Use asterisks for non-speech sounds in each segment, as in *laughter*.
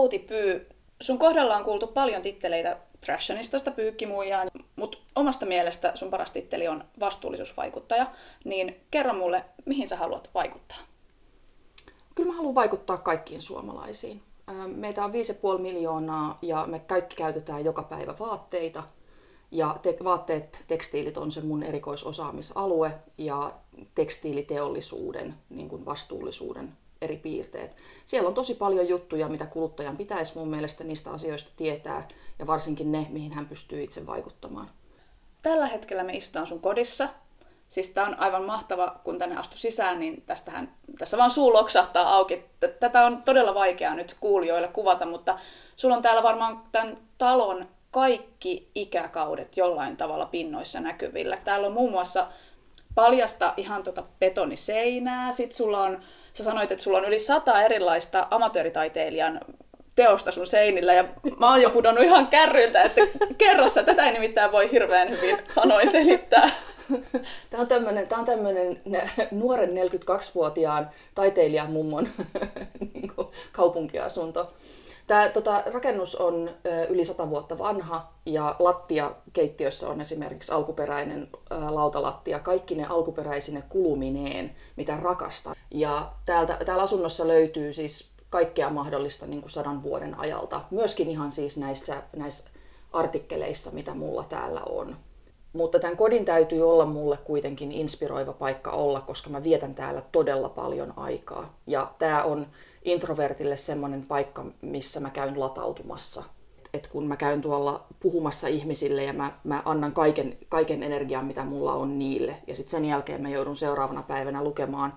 Outi Pyy, sun kohdalla on kuultu paljon titteleitä Trashionistasta pyykkimuijaan, mutta omasta mielestä sun paras titteli on vastuullisuusvaikuttaja, niin kerro mulle, mihin sä haluat vaikuttaa? Kyllä mä haluan vaikuttaa kaikkiin suomalaisiin. Meitä on 5,5 miljoonaa ja me kaikki käytetään joka päivä vaatteita. Ja te- vaatteet, tekstiilit on se mun erikoisosaamisalue ja tekstiiliteollisuuden niin kuin vastuullisuuden eri piirteet. Siellä on tosi paljon juttuja, mitä kuluttajan pitäisi mun mielestä niistä asioista tietää ja varsinkin ne, mihin hän pystyy itse vaikuttamaan. Tällä hetkellä me istutaan sun kodissa. Siis tää on aivan mahtava, kun tänne astu sisään, niin tästähän, tässä vaan suu loksahtaa auki. Tätä on todella vaikeaa nyt kuulijoille kuvata, mutta sulla on täällä varmaan tämän talon kaikki ikäkaudet jollain tavalla pinnoissa näkyvillä. Täällä on muun muassa paljasta ihan tota betoniseinää, sitten sulla on, sä sanoit, että sulla on yli sata erilaista amatööritaiteilijan teosta sun seinillä ja mä oon jo pudonnut ihan kärryltä, että kerrossa tätä ei nimittäin voi hirveän hyvin sanoin selittää. Tämä on tämmöinen, tämä on tämmöinen nuoren 42-vuotiaan taiteilijan mummon *laughs* niin kaupunkiasunto. Tämä tota, rakennus on ö, yli sata vuotta vanha ja lattia keittiössä on esimerkiksi alkuperäinen ö, lautalattia, kaikki ne alkuperäisine kulumineen, mitä rakastan. Ja täältä, täällä asunnossa löytyy siis kaikkea mahdollista niin kuin sadan vuoden ajalta, myöskin ihan siis näissä, näissä artikkeleissa, mitä mulla täällä on. Mutta tämän kodin täytyy olla mulle kuitenkin inspiroiva paikka olla, koska mä vietän täällä todella paljon aikaa. Ja tämä on introvertille semmoinen paikka, missä mä käyn latautumassa. Et kun mä käyn tuolla puhumassa ihmisille ja mä, mä annan kaiken, kaiken energian, mitä mulla on niille. Ja sitten sen jälkeen mä joudun seuraavana päivänä lukemaan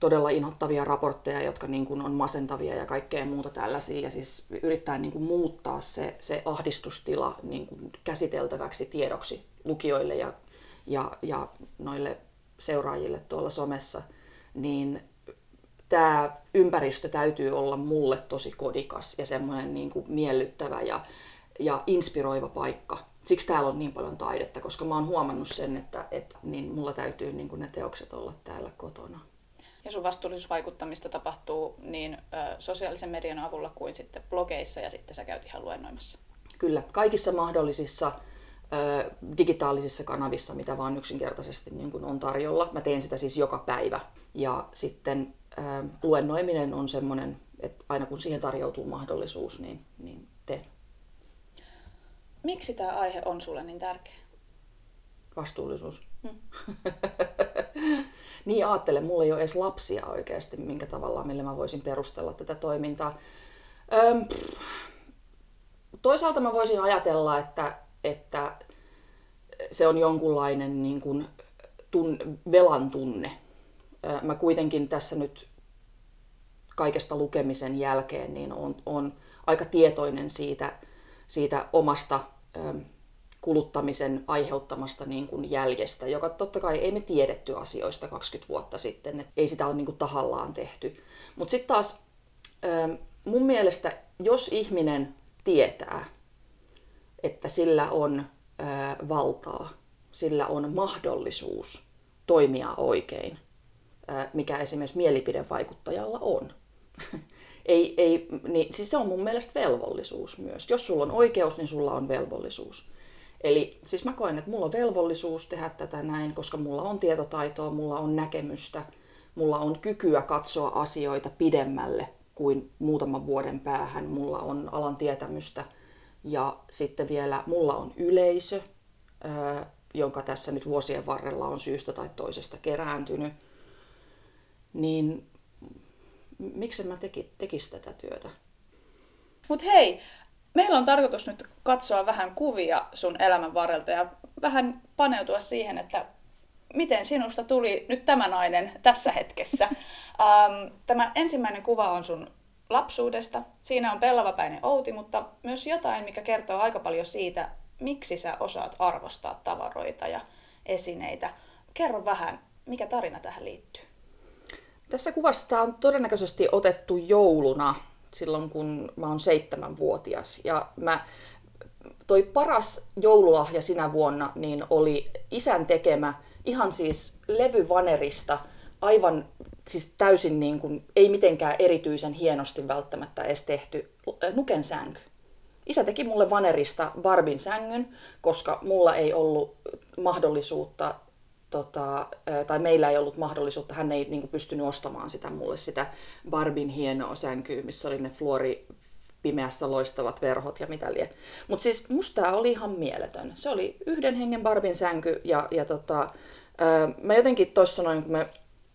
todella inhottavia raportteja, jotka niin kuin on masentavia ja kaikkea muuta tällaisia. Ja siis yrittää niin kuin muuttaa se, se ahdistustila niin kuin käsiteltäväksi tiedoksi lukijoille ja, ja, ja noille seuraajille tuolla somessa. Niin tämä ympäristö täytyy olla mulle tosi kodikas ja semmoinen niin kuin miellyttävä ja, ja inspiroiva paikka. Siksi täällä on niin paljon taidetta, koska mä oon huomannut sen, että, että niin mulla täytyy niin kuin ne teokset olla täällä kotona. Ja sun vastuullisuusvaikuttamista tapahtuu niin ö, sosiaalisen median avulla kuin sitten blogeissa ja sitten sä käyt ihan luennoimassa. Kyllä, kaikissa mahdollisissa ö, digitaalisissa kanavissa, mitä vaan yksinkertaisesti niin kuin on tarjolla. Mä teen sitä siis joka päivä. Ja sitten luennoiminen on semmoinen, että aina kun siihen tarjoutuu mahdollisuus, niin, niin teen. Miksi tämä aihe on sulle niin tärkeä? Vastuullisuus. Hmm. *laughs* niin ajattelen, mulla ei ole edes lapsia oikeasti, minkä tavalla, millä mä voisin perustella tätä toimintaa. Öm, toisaalta mä voisin ajatella, että, että se on jonkunlainen niin kuin, tun, velan tunne. Mä kuitenkin tässä nyt kaikesta lukemisen jälkeen niin on, on aika tietoinen siitä, siitä omasta kuluttamisen aiheuttamasta niin kuin jäljestä, joka totta kai ei me tiedetty asioista 20 vuotta sitten, että ei sitä ole niin kuin tahallaan tehty. Mutta sitten taas mun mielestä, jos ihminen tietää, että sillä on valtaa, sillä on mahdollisuus toimia oikein, mikä esimerkiksi mielipidevaikuttajalla on. *laughs* ei, ei, niin, siis se on mun mielestä velvollisuus myös. Jos sulla on oikeus, niin sulla on velvollisuus. Eli siis mä koen, että mulla on velvollisuus tehdä tätä näin, koska mulla on tietotaitoa, mulla on näkemystä, mulla on kykyä katsoa asioita pidemmälle kuin muutaman vuoden päähän, mulla on alan tietämystä ja sitten vielä mulla on yleisö, jonka tässä nyt vuosien varrella on syystä tai toisesta kerääntynyt, niin miksi mä teki, tekisi tätä työtä? Mutta hei, meillä on tarkoitus nyt katsoa vähän kuvia sun elämän varrelta ja vähän paneutua siihen, että miten sinusta tuli nyt tämä nainen tässä hetkessä. *laughs* Ähm, tämä ensimmäinen kuva on sun lapsuudesta. Siinä on pellavapäinen Outi, mutta myös jotain, mikä kertoo aika paljon siitä, miksi sä osaat arvostaa tavaroita ja esineitä. Kerro vähän, mikä tarina tähän liittyy. Tässä kuvassa tämä on todennäköisesti otettu jouluna silloin, kun mä oon seitsemänvuotias. Ja mä, toi paras joululahja sinä vuonna niin oli isän tekemä ihan siis levyvanerista aivan siis täysin niin kuin, ei mitenkään erityisen hienosti välttämättä edes tehty nuken sänky. Isä teki mulle vanerista Barbin sängyn, koska mulla ei ollut mahdollisuutta, tota, tai meillä ei ollut mahdollisuutta, hän ei niin pystynyt ostamaan sitä mulle sitä Barbin hienoa sänkyä, missä oli ne fluori pimeässä loistavat verhot ja mitä lie. Mutta siis musta tämä oli ihan mieletön. Se oli yhden hengen Barbin sänky ja, ja tota, mä jotenkin tuossa noin, kun mä,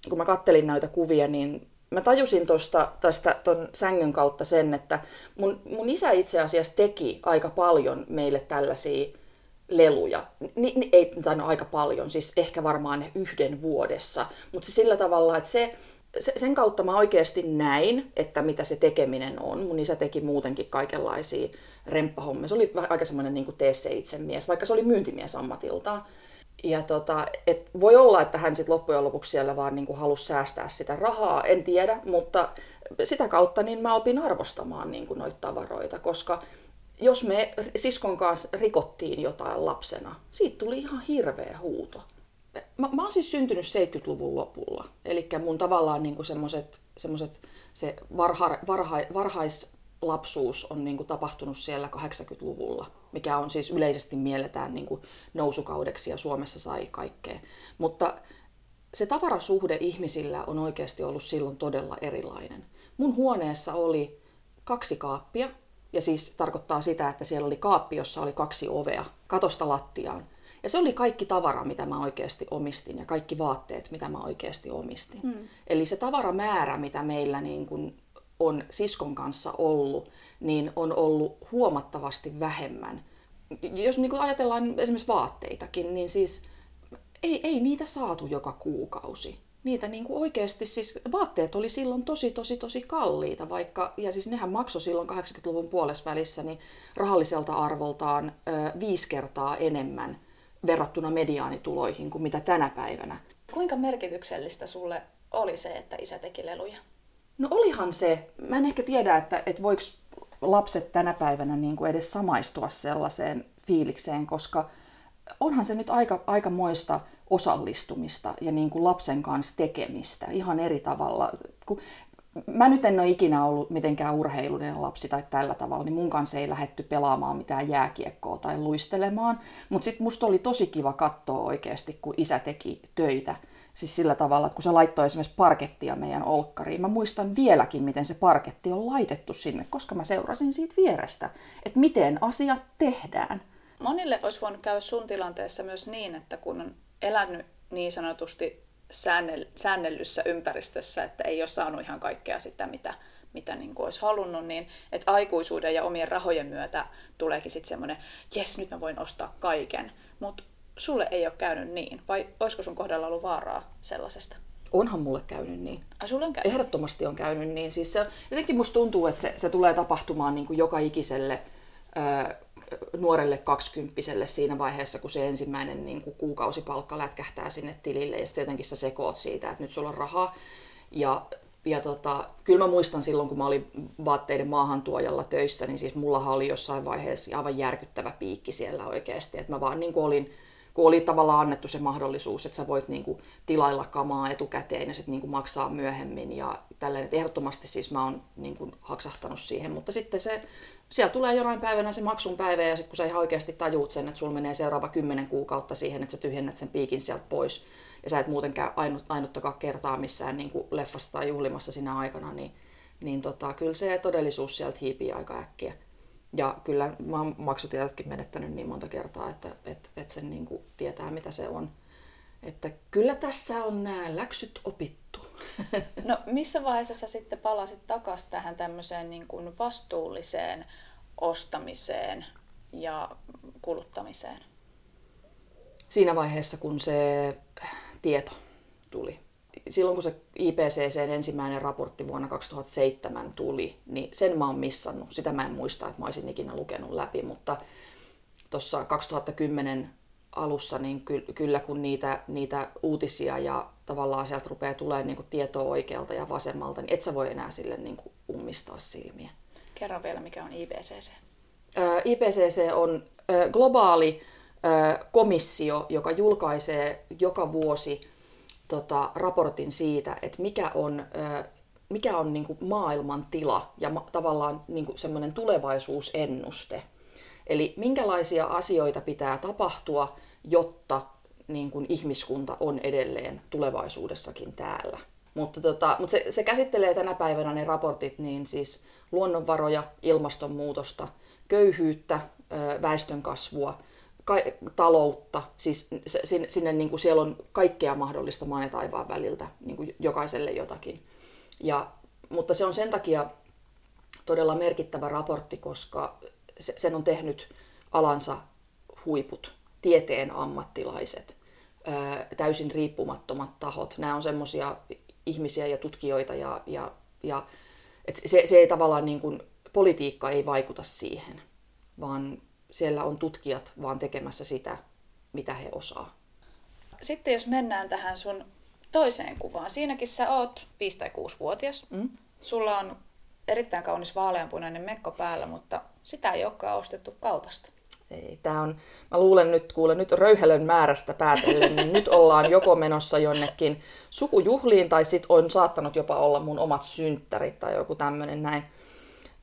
kun mä kattelin näitä kuvia, niin mä tajusin tosta, tästä ton sängyn kautta sen, että mun, mun isä itse asiassa teki aika paljon meille tällaisia leluja. Ni, ni, ei tainnut aika paljon, siis ehkä varmaan yhden vuodessa. Mutta se sillä tavalla, että se, se, sen kautta mä oikeasti näin, että mitä se tekeminen on. Mun isä teki muutenkin kaikenlaisia remppahommia. Se oli aika semmoinen niin tee se itse mies, vaikka se oli myyntimies ammatiltaan. Ja tota, et voi olla, että hän sitten loppujen lopuksi siellä vaan niin halusi säästää sitä rahaa, en tiedä, mutta sitä kautta niin mä opin arvostamaan niin noita tavaroita, koska jos me siskon kanssa rikottiin jotain lapsena, siitä tuli ihan hirveä huuto. Mä, mä oon siis syntynyt 70-luvun lopulla, eli mun tavallaan niin semmoset, semmoset, se varha, varha, varhaislapsuus on niin tapahtunut siellä 80-luvulla mikä on siis yleisesti mielletään niin kuin nousukaudeksi ja Suomessa sai kaikkea. Mutta se tavarasuhde ihmisillä on oikeasti ollut silloin todella erilainen. Mun huoneessa oli kaksi kaappia, ja siis tarkoittaa sitä, että siellä oli kaappi, jossa oli kaksi ovea, katosta lattiaan. Ja se oli kaikki tavara, mitä mä oikeasti omistin, ja kaikki vaatteet, mitä mä oikeasti omistin. Mm. Eli se tavaramäärä, mitä meillä niin kun on siskon kanssa ollut, niin on ollut huomattavasti vähemmän. Jos niin kuin ajatellaan esimerkiksi vaatteitakin, niin siis ei, ei niitä saatu joka kuukausi. Niitä niin kuin oikeasti, siis vaatteet oli silloin tosi, tosi, tosi kalliita, vaikka, ja siis nehän maksoi silloin 80-luvun puolesvälissä niin rahalliselta arvoltaan ö, viisi kertaa enemmän verrattuna mediaanituloihin kuin mitä tänä päivänä. Kuinka merkityksellistä sulle oli se, että isä teki leluja? No olihan se. Mä en ehkä tiedä, että, että voiko lapset tänä päivänä niin kuin edes samaistua sellaiseen fiilikseen, koska onhan se nyt aika, aika moista osallistumista ja niin kuin lapsen kanssa tekemistä ihan eri tavalla. Kun mä nyt en ole ikinä ollut mitenkään urheilullinen lapsi tai tällä tavalla, niin mun kanssa ei lähetty pelaamaan mitään jääkiekkoa tai luistelemaan. Mutta sitten musta oli tosi kiva katsoa oikeasti, kun isä teki töitä Siis sillä tavalla, että kun se laittoi esimerkiksi parkettia meidän olkkariin, mä muistan vieläkin, miten se parketti on laitettu sinne, koska mä seurasin siitä vierestä, että miten asiat tehdään. Monille olisi voinut käydä sun tilanteessa myös niin, että kun on elänyt niin sanotusti säännellyssä ympäristössä, että ei ole saanut ihan kaikkea sitä, mitä, mitä niin kuin olisi halunnut, niin että aikuisuuden ja omien rahojen myötä tuleekin sitten semmoinen, jes, nyt mä voin ostaa kaiken. Mutta sulle ei ole käynyt niin, vai olisiko sun kohdalla ollut vaaraa sellaisesta? Onhan mulle käynyt niin. Ai sulle on käynyt? Ehdottomasti on käynyt niin. Siis se, jotenkin musta tuntuu, että se, se tulee tapahtumaan niin kuin joka ikiselle ö, nuorelle kaksikymppiselle siinä vaiheessa, kun se ensimmäinen niin kuin kuukausipalkka lätkähtää sinne tilille ja sitten jotenkin sä sekoot siitä, että nyt sulla on rahaa. Ja, ja tota, kyllä mä muistan silloin, kun mä olin vaatteiden maahantuojalla töissä, niin siis mullahan oli jossain vaiheessa aivan järkyttävä piikki siellä oikeasti. Että mä vaan niin kuin olin kun oli tavallaan annettu se mahdollisuus, että sä voit niin kuin, tilailla kamaa etukäteen ja sitten niin maksaa myöhemmin. Ja tälleen, että ehdottomasti siis mä oon niin kuin, haksahtanut siihen, mutta sitten se, siellä tulee jonain päivänä se maksun päivä ja sitten kun sä ihan oikeasti tajuut sen, että sulla menee seuraava kymmenen kuukautta siihen, että sä tyhjennät sen piikin sieltä pois ja sä et muuten käy ainut, ainuttakaan kertaa missään niin kuin leffassa tai juhlimassa sinä aikana, niin, niin tota, kyllä se todellisuus sieltä hiipii aika äkkiä. Ja kyllä mä oon maksutiedotkin menettänyt niin monta kertaa, että et, et sen niin kuin tietää, mitä se on. Että kyllä tässä on nämä läksyt opittu. *laughs* No missä vaiheessa sä sitten palasit takaisin tähän tämmöiseen niin kuin vastuulliseen ostamiseen ja kuluttamiseen? Siinä vaiheessa, kun se tieto tuli silloin kun se IPCCn ensimmäinen raportti vuonna 2007 tuli, niin sen mä oon missannut. Sitä mä en muista, että mä olisin ikinä lukenut läpi, mutta tuossa 2010 alussa, niin kyllä kun niitä, niitä uutisia ja tavallaan sieltä rupeaa tulemaan niin tietoa oikealta ja vasemmalta, niin et sä voi enää sille niin kuin ummistaa silmiä. Kerro vielä, mikä on IPCC. IPCC on globaali komissio, joka julkaisee joka vuosi tota, raportin siitä, että mikä on, mikä on niin kuin maailman tila ja ma- tavallaan niin kuin semmoinen tulevaisuusennuste. Eli minkälaisia asioita pitää tapahtua, jotta niin kuin ihmiskunta on edelleen tulevaisuudessakin täällä. Mutta, tota, mutta se, se käsittelee tänä päivänä ne raportit niin siis luonnonvaroja, ilmastonmuutosta, köyhyyttä, väestönkasvua, taloutta, siis sinne, sinne niin kuin siellä on kaikkea mahdollista maan ja taivaan väliltä, niin kuin jokaiselle jotakin. Ja, mutta se on sen takia todella merkittävä raportti, koska se, sen on tehnyt alansa huiput, tieteen ammattilaiset, täysin riippumattomat tahot. Nämä on semmoisia ihmisiä ja tutkijoita ja, ja, ja et se, se ei tavallaan niin kuin, politiikka ei vaikuta siihen, vaan siellä on tutkijat vaan tekemässä sitä, mitä he osaa. Sitten jos mennään tähän sun toiseen kuvaan. Siinäkin sä oot 5- tai 6-vuotias. Mm. Sulla on erittäin kaunis vaaleanpunainen mekko päällä, mutta sitä ei olekaan ostettu kaupasta. Ei, tää on, mä luulen nyt, kuule nyt röyhelön määrästä päätellen, niin nyt ollaan joko menossa jonnekin sukujuhliin tai sit on saattanut jopa olla mun omat synttärit tai joku tämmöinen näin.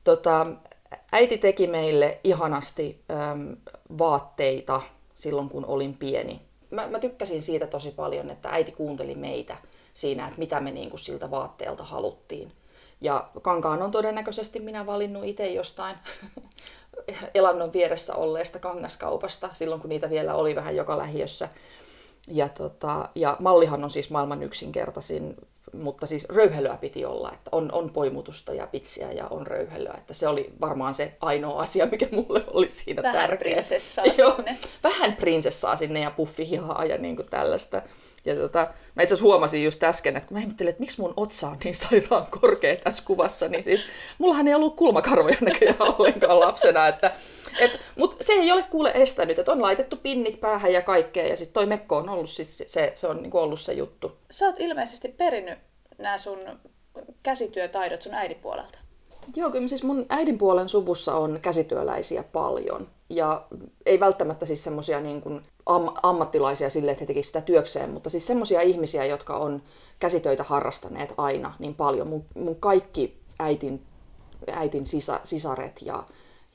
Tota, äiti teki meille ihanasti äm, vaatteita silloin, kun olin pieni. Mä, mä tykkäsin siitä tosi paljon, että äiti kuunteli meitä siinä, että mitä me niinku siltä vaatteelta haluttiin. Ja kankaan on todennäköisesti minä valinnut itse jostain *laughs* elannon vieressä olleesta kangaskaupasta, silloin kun niitä vielä oli vähän joka lähiössä. Ja, tota, ja mallihan on siis maailman yksinkertaisin, mutta siis röyhelöä piti olla, että on, on poimutusta ja pitsiä ja on röyhelöä. Että se oli varmaan se ainoa asia, mikä mulle oli siinä vähän tärkeä. Prinsessaa *laughs* Joo, sinne. Vähän prinsessaa sinne ja puffihihaa ja niin kuin tällaista. Ja tota, mä itse huomasin just äsken, että kun mä ihmettelin, että miksi mun otsa on niin sairaan korkea tässä kuvassa, niin siis mullahan ei ollut kulmakarvoja näköjään ollenkaan lapsena. Että, et, Mutta se ei ole kuule estänyt, että on laitettu pinnit päähän ja kaikkea, ja sitten toi mekko on ollut sit se, se on niinku ollut se juttu. Sä oot ilmeisesti perinnyt nämä sun käsityötaidot sun äidin puolelta. Joo, kyllä siis mun äidin puolen suvussa on käsityöläisiä paljon. Ja ei välttämättä siis semmoisia niin kuin am- ammattilaisia sille, että he tekisivät sitä työkseen, mutta siis semmoisia ihmisiä, jotka on käsitöitä harrastaneet aina niin paljon. Mun, mun kaikki äitin, äitin sisa, sisaret ja,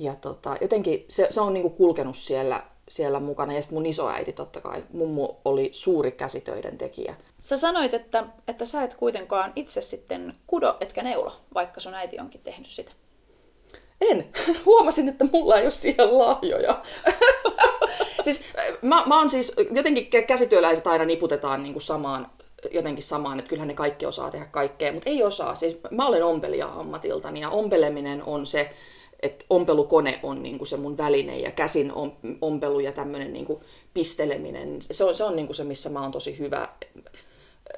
ja tota, jotenkin se, se on niin kuin kulkenut siellä siellä mukana. Ja sitten mun isoäiti totta kai, mummu oli suuri käsitöiden tekijä. Sä sanoit, että, että sä et kuitenkaan itse sitten kudo etkä neulo, vaikka sun äiti onkin tehnyt sitä. En. *laughs* Huomasin, että mulla ei ole siihen lahjoja. *laughs* siis, mä, mä oon siis, jotenkin käsityöläiset aina niputetaan niin kuin samaan, jotenkin samaan, että kyllähän ne kaikki osaa tehdä kaikkea, mutta ei osaa. Siis, mä olen ompelija ammatiltani ja ompeleminen on se, että ompelukone on niin kuin se mun väline ja käsin ompelu ja tämmöinen niin pisteleminen, se on, se, on niin kuin se, missä mä oon tosi hyvä.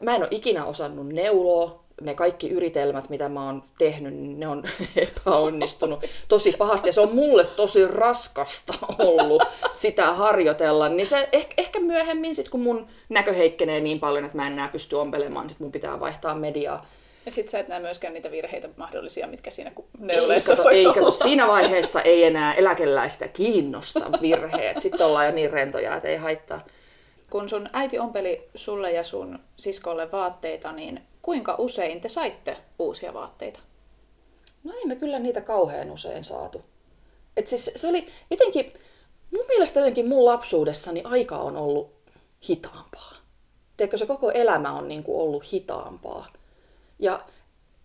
Mä en ole ikinä osannut neuloa, ne kaikki yritelmät, mitä mä oon tehnyt, ne on *laughs* epäonnistunut tosi pahasti. Ja se on mulle tosi raskasta ollut sitä harjoitella. Niin se ehkä, ehkä myöhemmin, sit kun mun näkö heikkenee niin paljon, että mä en enää pysty ompelemaan, sit mun pitää vaihtaa mediaa. Ja sit sä et näe myöskään niitä virheitä mahdollisia, mitkä siinä neuleissa ei, kato, ei, kato, siinä vaiheessa ei enää eläkeläistä kiinnosta virheet. Sitten ollaan jo niin rentoja, että ei haittaa. Kun sun äiti ompeli sulle ja sun siskolle vaatteita, niin kuinka usein te saitte uusia vaatteita? No ei me kyllä niitä kauhean usein saatu. Et siis se oli jotenkin, mun mielestä jotenkin mun lapsuudessani aika on ollut hitaampaa. Tiedätkö, se koko elämä on niin kuin ollut hitaampaa. Ja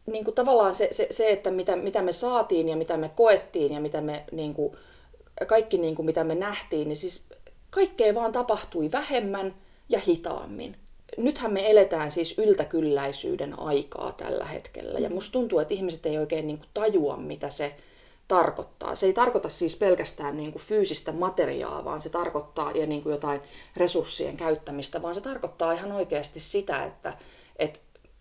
niin kuin tavallaan se, se, se että mitä, mitä me saatiin ja mitä me koettiin ja mitä me, niin kuin, kaikki niin kuin, mitä me nähtiin, niin siis kaikkea vaan tapahtui vähemmän ja hitaammin. Nythän me eletään siis yltäkylläisyyden aikaa tällä hetkellä. Ja musta tuntuu, että ihmiset ei oikein niin kuin tajua, mitä se tarkoittaa. Se ei tarkoita siis pelkästään niin kuin fyysistä materiaa, vaan se tarkoittaa ja niin kuin jotain resurssien käyttämistä, vaan se tarkoittaa ihan oikeasti sitä, että, että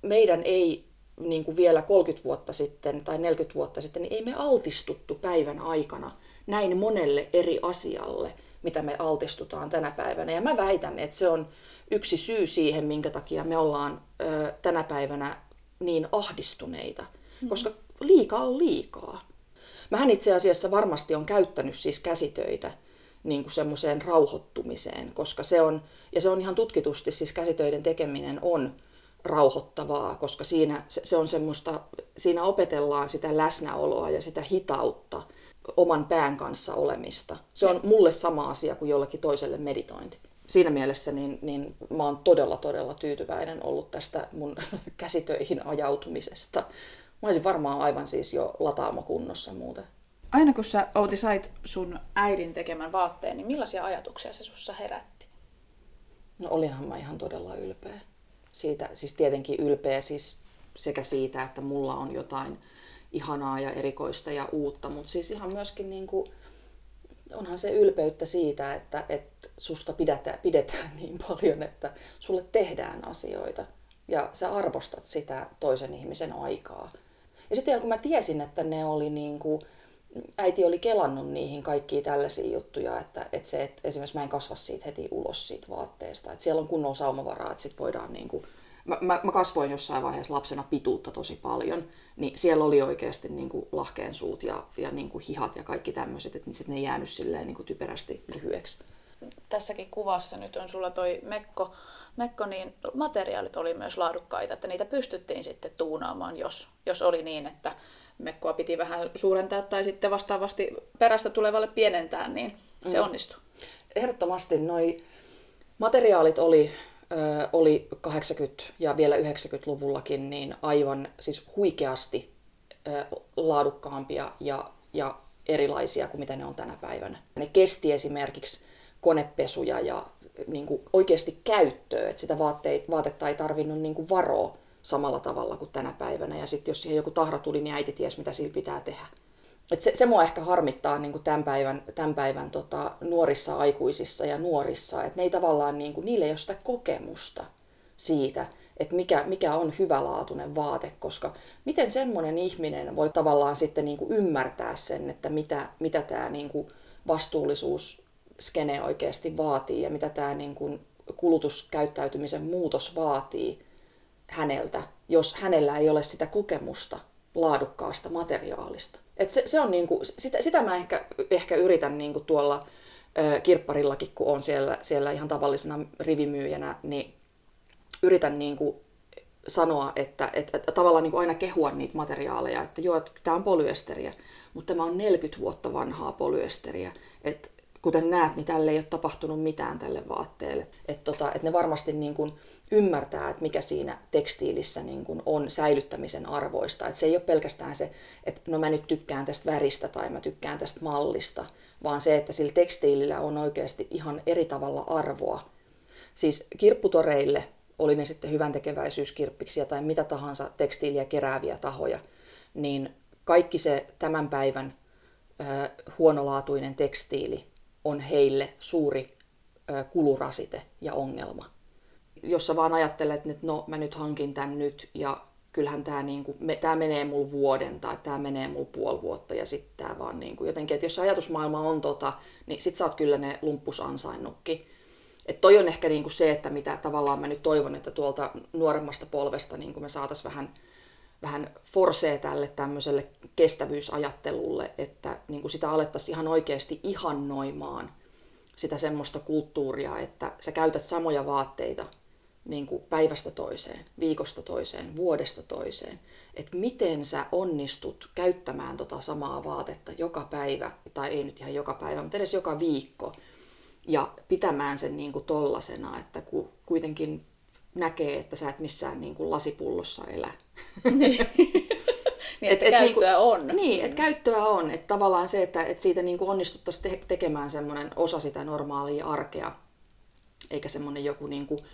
meidän ei niin kuin vielä 30 vuotta sitten tai 40 vuotta sitten, niin ei me altistuttu päivän aikana näin monelle eri asialle, mitä me altistutaan tänä päivänä. Ja mä väitän, että se on yksi syy siihen, minkä takia me ollaan ö, tänä päivänä niin ahdistuneita, mm. koska liikaa on liikaa. Mähän itse asiassa varmasti on käyttänyt siis käsitöitä niin kuin semmoiseen rauhoittumiseen, koska se on, ja se on ihan tutkitusti, siis käsitöiden tekeminen on rauhoittavaa, koska siinä se, on semmoista, siinä opetellaan sitä läsnäoloa ja sitä hitautta, oman pään kanssa olemista. Se on mulle sama asia kuin jollekin toiselle meditointi. Siinä mielessä niin, niin mä oon todella, todella tyytyväinen ollut tästä mun *laughs* käsitöihin ajautumisesta. Mä olisin varmaan aivan siis jo lataamokunnossa muuten. Aina kun sä Outi sait sun äidin tekemän vaatteen, niin millaisia ajatuksia se sussa herätti? No olinhan mä ihan todella ylpeä. Siitä, siis tietenkin ylpeä siis sekä siitä, että mulla on jotain ihanaa ja erikoista ja uutta, mutta siis ihan myöskin niin kuin, onhan se ylpeyttä siitä, että, että susta pidetään, pidetään niin paljon, että sulle tehdään asioita ja sä arvostat sitä toisen ihmisen aikaa. Ja sitten kun mä tiesin, että ne oli niin kuin, äiti oli kelannut niihin kaikkiin tällaisia juttuja, että, että se, että esimerkiksi mä en kasva siitä heti ulos siitä vaatteesta, että siellä on kunnon saumavaraa, että sit voidaan niin kuin, mä, mä, mä kasvoin jossain vaiheessa lapsena pituutta tosi paljon, niin siellä oli oikeasti niin kuin lahkeen suut ja, ja niin kuin hihat ja kaikki tämmöiset, että sitten ne jäänyt silleen niin kuin typerästi lyhyeksi. Tässäkin kuvassa nyt on sulla toi Mekko, Mekko, niin materiaalit oli myös laadukkaita, että niitä pystyttiin sitten tuunaamaan, jos, jos oli niin, että Mekkoa piti vähän suurentaa tai sitten vastaavasti perästä tulevalle pienentää, niin se mm. onnistui. Ehdottomasti noi materiaalit oli oli 80- ja vielä 90-luvullakin niin aivan siis huikeasti laadukkaampia ja, ja erilaisia kuin mitä ne on tänä päivänä. Ne kesti esimerkiksi konepesuja ja niin kuin oikeasti käyttöä, että sitä vaatteita, vaatetta ei tarvinnut niin kuin varoa samalla tavalla kuin tänä päivänä. Ja sitten jos siihen joku tahra tuli, niin äiti ties, mitä sillä pitää tehdä. Et se, se mua ehkä harmittaa niin kuin tämän päivän, tämän päivän tota, nuorissa aikuisissa ja nuorissa, että ne ei tavallaan, niin kuin, niille ei ole sitä kokemusta siitä, että mikä, mikä on hyvälaatuinen vaate, koska miten semmoinen ihminen voi tavallaan sitten niin kuin ymmärtää sen, että mitä, mitä tämä niin kuin vastuullisuusskene oikeasti vaatii ja mitä tämä niin kuin kulutuskäyttäytymisen muutos vaatii häneltä, jos hänellä ei ole sitä kokemusta laadukkaasta materiaalista. Et se, se on niinku, sitä, sitä mä ehkä, ehkä yritän niinku tuolla ö, kirpparillakin, kun on siellä, siellä ihan tavallisena rivimyyjänä, niin yritän niinku sanoa, että, että, että tavallaan niinku aina kehua niitä materiaaleja, että joo, että tämä on polyesteriä, mutta tämä on 40 vuotta vanhaa polyesteriä. Et kuten näet, niin tälle ei ole tapahtunut mitään tälle vaatteelle. Että tota, et ne varmasti niin kuin, ymmärtää, että mikä siinä tekstiilissä niin kuin on säilyttämisen arvoista. Että se ei ole pelkästään se, että no mä nyt tykkään tästä väristä tai mä tykkään tästä mallista, vaan se, että sillä tekstiilillä on oikeasti ihan eri tavalla arvoa. Siis kirpputoreille, oli ne sitten hyvän tekeväisyyskirppiksiä tai mitä tahansa tekstiiliä kerääviä tahoja, niin kaikki se tämän päivän ö, huonolaatuinen tekstiili on heille suuri ö, kulurasite ja ongelma jos sä vaan ajattelet, että no mä nyt hankin tän nyt ja kyllähän tämä niinku, me, tää menee mulla vuoden tai tämä menee mulla puoli vuotta ja sitten tämä vaan niinku, jotenkin, että jos ajatusmaailma on tota, niin sit sä oot kyllä ne lumppus ansainnutkin. Että toi on ehkä niinku se, että mitä tavallaan mä nyt toivon, että tuolta nuoremmasta polvesta niinku me saatais vähän, vähän forsee tälle tämmöiselle kestävyysajattelulle, että niinku sitä alettaisiin ihan oikeasti ihannoimaan sitä semmoista kulttuuria, että sä käytät samoja vaatteita niin kuin päivästä toiseen, viikosta toiseen, vuodesta toiseen. Että miten sä onnistut käyttämään tota samaa vaatetta joka päivä, tai ei nyt ihan joka päivä, mutta edes joka viikko, ja pitämään sen niin kuin tollasena, että ku, kuitenkin näkee, että sä et missään niin kuin lasipullossa elä. Niin. *laughs* niin, että et, käyttöä et, on. Niin, että käyttöä on. Että tavallaan se, että, että siitä niin kuin onnistuttaisiin te- tekemään semmoinen osa sitä normaalia arkea, eikä semmoinen joku niin kuin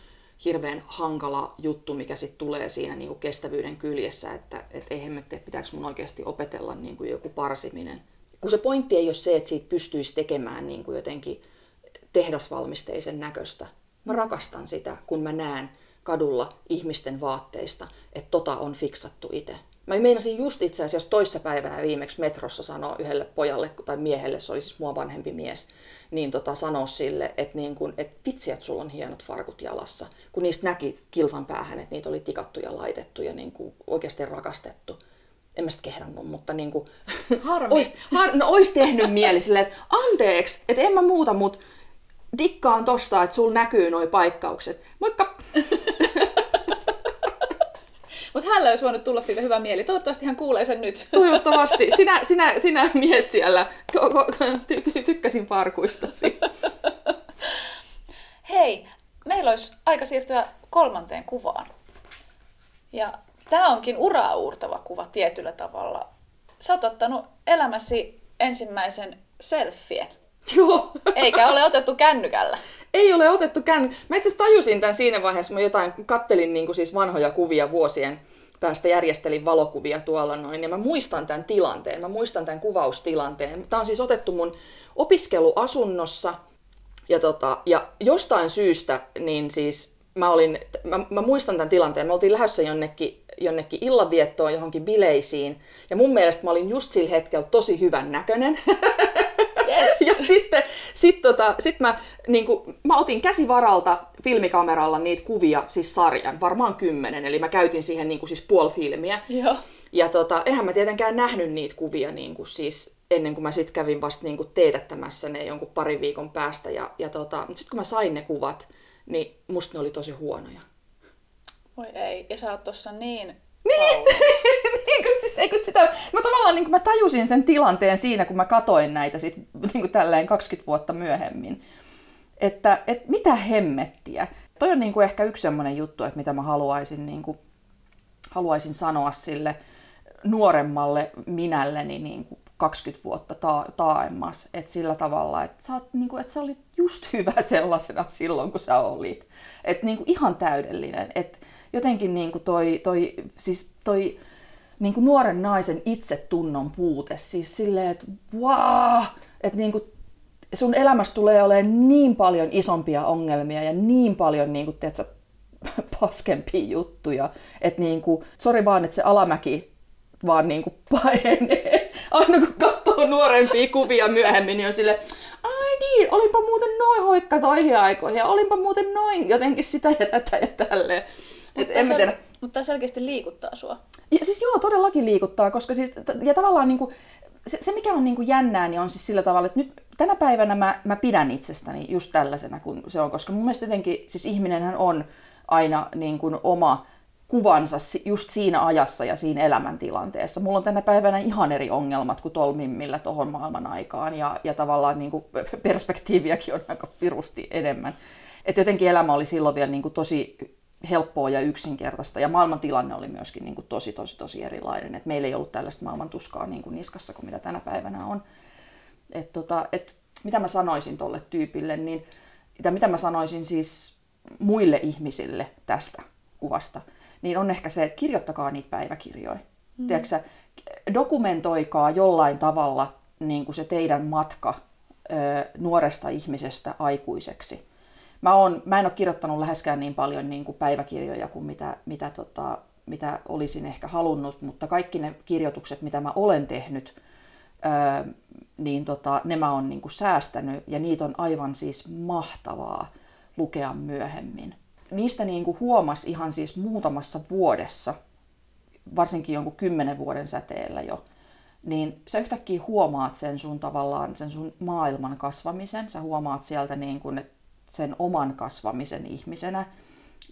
hirveän hankala juttu, mikä sitten tulee siinä niin kuin kestävyyden kyljessä, että et eihän me tee, pitääkö mun oikeasti opetella niin kuin joku parsiminen. Kun se pointti ei ole se, että siitä pystyisi tekemään niin kuin jotenkin tehdasvalmisteisen näköistä. Mä rakastan sitä, kun mä näen kadulla ihmisten vaatteista, että tota on fiksattu itse. Mä meinasin just itse asiassa toissa päivänä viimeksi metrossa sanoa yhdelle pojalle tai miehelle, se oli siis mua vanhempi mies, niin tota, sanoa sille, että, niin kun, että vitsi, että sulla on hienot farkut jalassa. Kun niistä näki kilsan päähän, että niitä oli tikattu ja laitettu ja niin kuin oikeasti rakastettu. en mä sitä kehdannut, mutta niin kuin, *laughs* Harmi. ois, har, no, ois tehnyt mieli silleen, että anteeksi, että en mä muuta, mutta dikkaan tosta, että sul näkyy noi paikkaukset. Moikka! *laughs* Hänellä olisi voinut tulla siitä hyvä mieli. Toivottavasti hän kuulee sen nyt. Toivottavasti. Sinä, sinä, sinä mies siellä. Ty- tykkäsin farkuistasi. Hei, meillä olisi aika siirtyä kolmanteen kuvaan. Ja tämä onkin uraa uurtava kuva tietyllä tavalla. Sä oot ottanut elämäsi ensimmäisen selfien. Joo. Eikä ole otettu kännykällä. Ei ole otettu känny. Mä itse tajusin tämän siinä vaiheessa, mä jotain kattelin niin kuin siis vanhoja kuvia vuosien päästä, järjestelin valokuvia tuolla noin, ja mä muistan tämän tilanteen, mä muistan tämän kuvaustilanteen. Tämä on siis otettu mun opiskeluasunnossa, ja, tota, ja jostain syystä, niin siis mä, olin, mä, mä muistan tämän tilanteen, me oltiin lähdössä jonnekin, jonnekin illanviettoon, johonkin bileisiin, ja mun mielestä mä olin just sillä hetkellä tosi hyvän näköinen. *laughs* Yes. Ja sitten sit tota, sit mä, niin kuin, mä otin käsivaralta filmikameralla niitä kuvia, siis sarjan, varmaan kymmenen, eli mä käytin siihen niin kuin, siis puoli filmiä. Joo. Ja tota, eihän mä tietenkään nähnyt niitä kuvia niin kuin, siis ennen kuin mä sitten kävin vasta niin kuin, teetättämässä ne jonkun parin viikon päästä. Ja, ja tota, mutta sitten kun mä sain ne kuvat, niin musta ne oli tosi huonoja. Voi ei. Ja sä oot tossa niin... Niin, niin kun siis, ei kun sitä, mä tavallaan niin kun mä tajusin sen tilanteen siinä, kun mä katoin näitä sit, niin kuin tälleen 20 vuotta myöhemmin. Että et mitä hemmettiä. Toi on niin kuin ehkä yksi semmoinen juttu, että mitä mä haluaisin, niin kuin, haluaisin sanoa sille nuoremmalle minälleni niin kuin 20 vuotta ta- taaemmas. Että sillä tavalla, että sä, oot, niin kuin, että sä olit just hyvä *laughs* sellaisena silloin, kun sä olit. Että niin kuin ihan täydellinen. Että jotenkin niin kuin toi, toi, siis toi niin kuin nuoren naisen itsetunnon puute. Siis silleen, että wow, että niin kuin sun elämässä tulee olemaan niin paljon isompia ongelmia ja niin paljon niin kuin, tiedätkö, *laughs* paskempia juttuja, että niin kuin, sori vaan, että se alamäki vaan niin kuin pahenee. *laughs* Aina kun katsoo nuorempia kuvia myöhemmin, niin on sille, ai niin, olinpa muuten noin hoikka toihin aikoihin ja olinpa muuten noin jotenkin sitä ja tätä ja tälleen. Et en mä tiedä. Mutta tämä selkeästi liikuttaa sua. Ja siis joo, todellakin liikuttaa, koska siis, ja tavallaan niin kuin, se, se, mikä on niin kuin jännää, niin on siis sillä tavalla, että nyt tänä päivänä mä, mä pidän itsestäni just tällaisena kuin se on, koska mun mielestä jotenkin, siis ihminenhän on aina niin kuin oma kuvansa just siinä ajassa ja siinä elämäntilanteessa. Mulla on tänä päivänä ihan eri ongelmat kuin tolmimmillä tuohon maailman aikaan ja, ja tavallaan niin kuin perspektiiviäkin on aika pirusti enemmän. Että jotenkin elämä oli silloin vielä niin kuin tosi helppoa ja yksinkertaista. Ja maailman tilanne oli myöskin niin kuin tosi, tosi, tosi erilainen. Et meillä ei ollut tällaista maailman tuskaa niin kuin niskassa kuin mitä tänä päivänä on. Et tota, et mitä mä sanoisin tolle tyypille, niin tai mitä mä sanoisin siis muille ihmisille tästä kuvasta, niin on ehkä se, että kirjoittakaa niitä päiväkirjoja. Mm. Tiedätkö, dokumentoikaa jollain tavalla niin kuin se teidän matka ö, nuoresta ihmisestä aikuiseksi mä, oon, mä en ole kirjoittanut läheskään niin paljon niin kuin päiväkirjoja kuin mitä, mitä, tota, mitä olisin ehkä halunnut, mutta kaikki ne kirjoitukset, mitä mä olen tehnyt, ää, niin tota, ne mä oon niin kuin säästänyt ja niitä on aivan siis mahtavaa lukea myöhemmin. Niistä niin kuin huomas ihan siis muutamassa vuodessa, varsinkin jonkun kymmenen vuoden säteellä jo, niin sä yhtäkkiä huomaat sen sun tavallaan, sen sun maailman kasvamisen. Sä huomaat sieltä, niin kun, että sen oman kasvamisen ihmisenä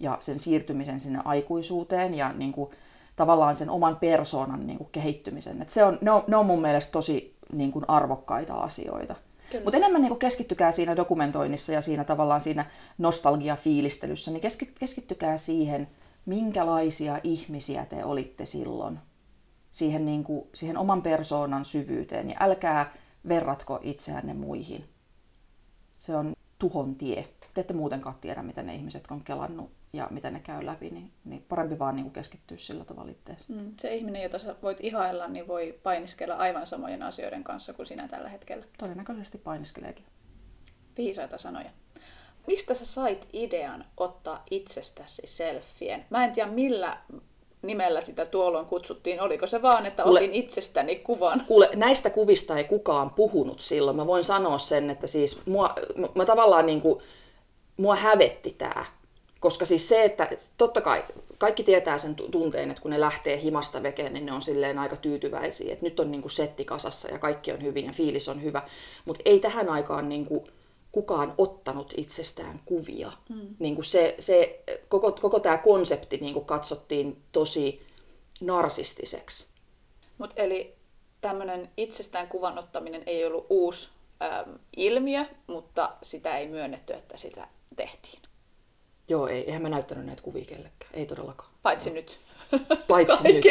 ja sen siirtymisen sinne aikuisuuteen ja niin kuin, tavallaan sen oman persoonan niin kuin, kehittymisen. Et se on, ne, on, ne on mun mielestä tosi niin kuin, arvokkaita asioita. Mutta enemmän niin kuin, keskittykää siinä dokumentoinnissa ja siinä tavallaan siinä nostalgia-fiilistelyssä, niin keskittykää siihen, minkälaisia ihmisiä te olitte silloin. Siihen, niin kuin, siihen oman persoonan syvyyteen ja älkää verratko itseänne muihin. Se on tuhon tie. Te ette muutenkaan tiedä, mitä ne ihmiset on kelannut ja mitä ne käy läpi, niin, niin parempi vaan niin keskittyä sillä tavalla itteessä. Mm, se ihminen, jota sä voit ihailla, niin voi painiskella aivan samojen asioiden kanssa kuin sinä tällä hetkellä. Todennäköisesti painiskeleekin. Viisaita sanoja. Mistä sä sait idean ottaa itsestäsi selfien? Mä en tiedä millä nimellä sitä tuolloin kutsuttiin. Oliko se vaan, että kuule, otin itsestäni kuvan? Kuule, näistä kuvista ei kukaan puhunut silloin. Mä voin sanoa sen, että siis mua, mä, mä tavallaan niin kuin, mua hävetti tää. Koska siis se, että totta kai kaikki tietää sen tunteen, että kun ne lähtee himasta vekeen, niin ne on silleen aika tyytyväisiä, että nyt on niin kuin setti kasassa ja kaikki on hyvin ja fiilis on hyvä. Mutta ei tähän aikaan niin kuin kukaan ottanut itsestään kuvia. Mm. Niin kuin se, se, koko, koko tämä konsepti niin kuin katsottiin tosi narsistiseksi. Mut eli tämmöinen itsestään kuvan ottaminen ei ollut uusi äm, ilmiö, mutta sitä ei myönnetty, että sitä tehtiin. Joo, ei, eihän mä näyttänyt näitä kuvia kellekään. Ei todellakaan. Paitsi no. nyt. Paitsi *laughs* nyt.